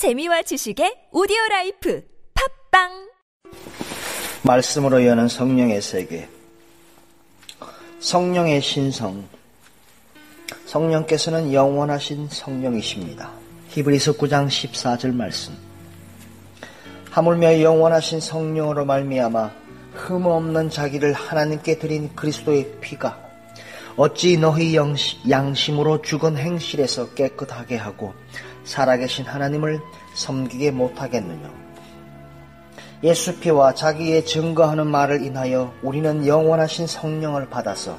재미와 지식의 오디오 life 팟빵! 말씀으로 여는 성령의 세계. 성령의 신성. 성령께서는 영원하신 성령이십니다. 히브리서 9장 14절 말씀. 하물며 영원하신 성령으로 말미암아 흠 없는 자기를 하나님께 드린 그리스도의 피가 어찌 너희 양심으로 죽은 행실에서 깨끗하게 하고 살아계신 하나님을 섬기게 못하겠느냐. 예수 피와 자기의 증거하는 말을 인하여 우리는 영원하신 성령을 받아서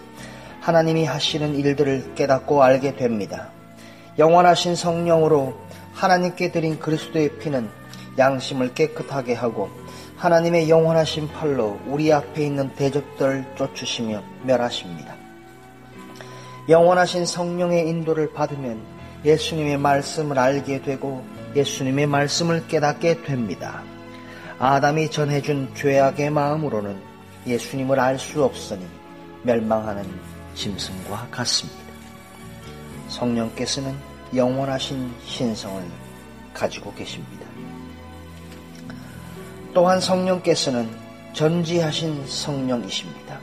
하나님이 하시는 일들을 깨닫고 알게 됩니다. 영원하신 성령으로 하나님께 드린 그리스도의 피는 양심을 깨끗하게 하고 하나님의 영원하신 팔로 우리 앞에 있는 대적들을 쫓으시며 멸하십니다. 영원하신 성령의 인도를 받으면 예수님의 말씀을 알게 되고 예수님의 말씀을 깨닫게 됩니다. 아담이 전해준 죄악의 마음으로는 예수님을 알 수 없으니 멸망하는 짐승과 같습니다. 성령께서는 영원하신 신성을 가지고 계십니다. 또한 성령께서는 전지하신 성령이십니다.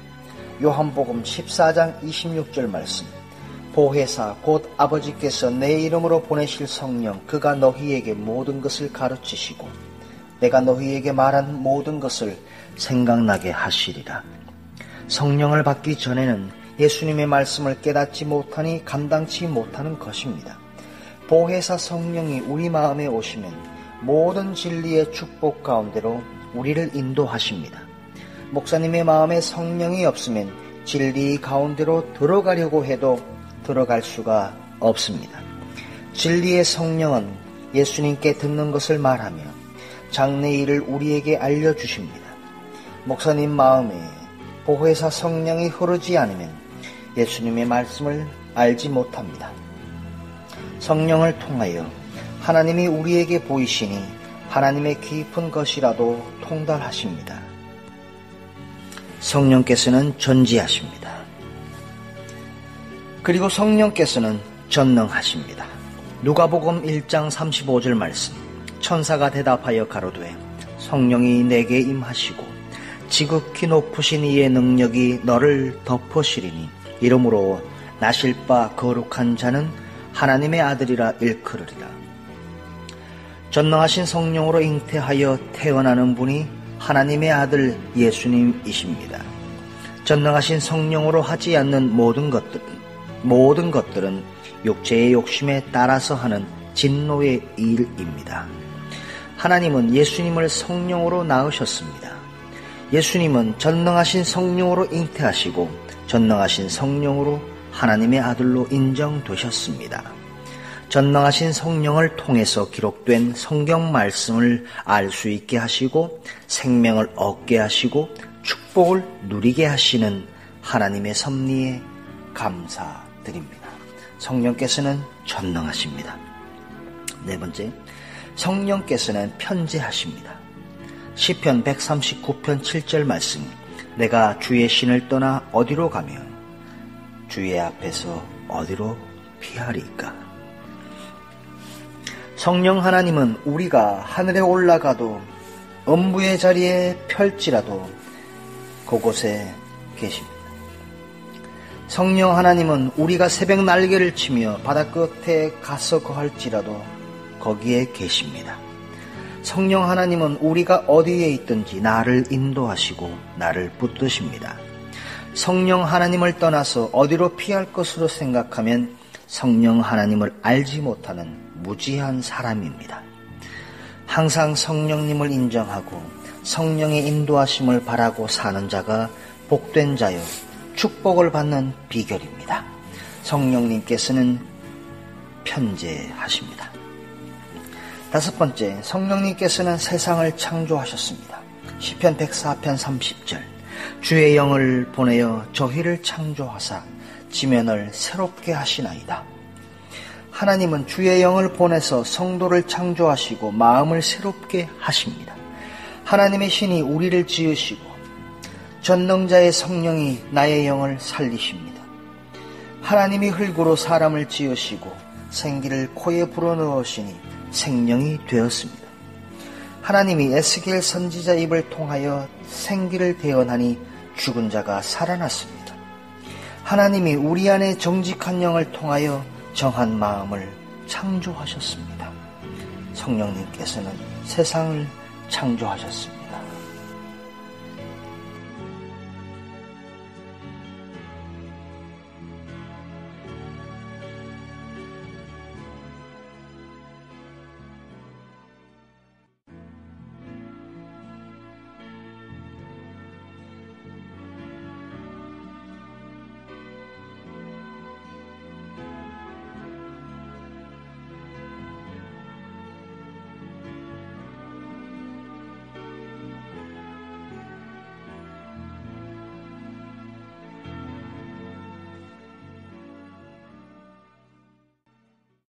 요한복음 14장 26절 말씀 보혜사 곧 아버지께서 내 이름으로 보내실 성령 그가 너희에게 모든 것을 가르치시고 내가 너희에게 말한 모든 것을 생각나게 하시리라. 성령을 받기 전에는 예수님의 말씀을 깨닫지 못하니 감당치 못하는 것입니다. 보혜사 성령이 우리 마음에 오시면 모든 진리의 축복 가운데로 우리를 인도하십니다. 목사님의 마음에 성령이 없으면 진리 가운데로 들어가려고 해도 들어갈 수가 없습니다. 진리의 성령은 예수님께 듣는 것을 말하며 장래일을 우리에게 알려주십니다. 목사님 마음에 보혜사 성령이 흐르지 않으면 예수님의 말씀을 알지 못합니다. 성령을 통하여 하나님이 우리에게 보이시니 하나님의 깊은 것이라도 통달하십니다. 성령께서는 전지하십니다. 그리고 성령께서는 전능하십니다. 누가복음 1장 35절 말씀 천사가 대답하여 가로되 성령이 내게 임하시고 지극히 높으신 이의 능력이 너를 덮으시리니 이러므로 나실 바 거룩한 자는 하나님의 아들이라 일컬으리라. 전능하신 성령으로 잉태하여 태어나는 분이 하나님의 아들 예수님이십니다. 전능하신 성령으로 하지 않는 모든 것들은 모든 것들은 육체의 욕심에 따라서 하는 진노의 일입니다. 하나님은 예수님을 성령으로 낳으셨습니다. 예수님은 전능하신 성령으로 잉태하시고 전능하신 성령으로 하나님의 아들로 인정되셨습니다. 전능하신 성령을 통해서 기록된 성경 말씀을 알 수 있게 하시고 생명을 얻게 하시고 축복을 누리게 하시는 하나님의 섭리에 감사 드립니다. 성령께서는 전능하십니다. 네 번째, 성령께서는 편재하십니다. 시편 139편 7절 말씀 내가 주의 신을 떠나 어디로 가며 주의 앞에서 어디로 피하리까? 성령 하나님은 우리가 하늘에 올라가도 음부의 자리에 펼지라도 그곳에 계십니다. 성령 하나님은 우리가 새벽 날개를 치며 바다 끝에 가서 거할지라도 거기에 계십니다. 성령 하나님은 우리가 어디에 있든지 나를 인도하시고 나를 붙드십니다. 성령 하나님을 떠나서 어디로 피할 것으로 생각하면 성령 하나님을 알지 못하는 무지한 사람입니다. 항상 성령님을 인정하고 성령의 인도하심을 바라고 사는 자가 복된 자요 축복을 받는 비결입니다. 성령님께서는 편재하십니다. 다섯 번째, 성령님께서는 세상을 창조하셨습니다. 시편 104편 30절 주의 영을 보내어 저희를 창조하사 지면을 새롭게 하시나이다. 하나님은 주의 영을 보내서 성도를 창조하시고 마음을 새롭게 하십니다. 하나님의 신이 우리를 지으시고 전능자의 성령이 나의 영을 살리십니다. 하나님이 흙으로 사람을 지으시고 생기를 코에 불어넣으시니 생명이 되었습니다. 하나님이 에스겔 선지자 입을 통하여 생기를 대언하니 죽은 자가 살아났습니다. 하나님이 우리 안에 정직한 영을 통하여 정한 마음을 창조하셨습니다. 성령님께서는 세상을 창조하셨습니다.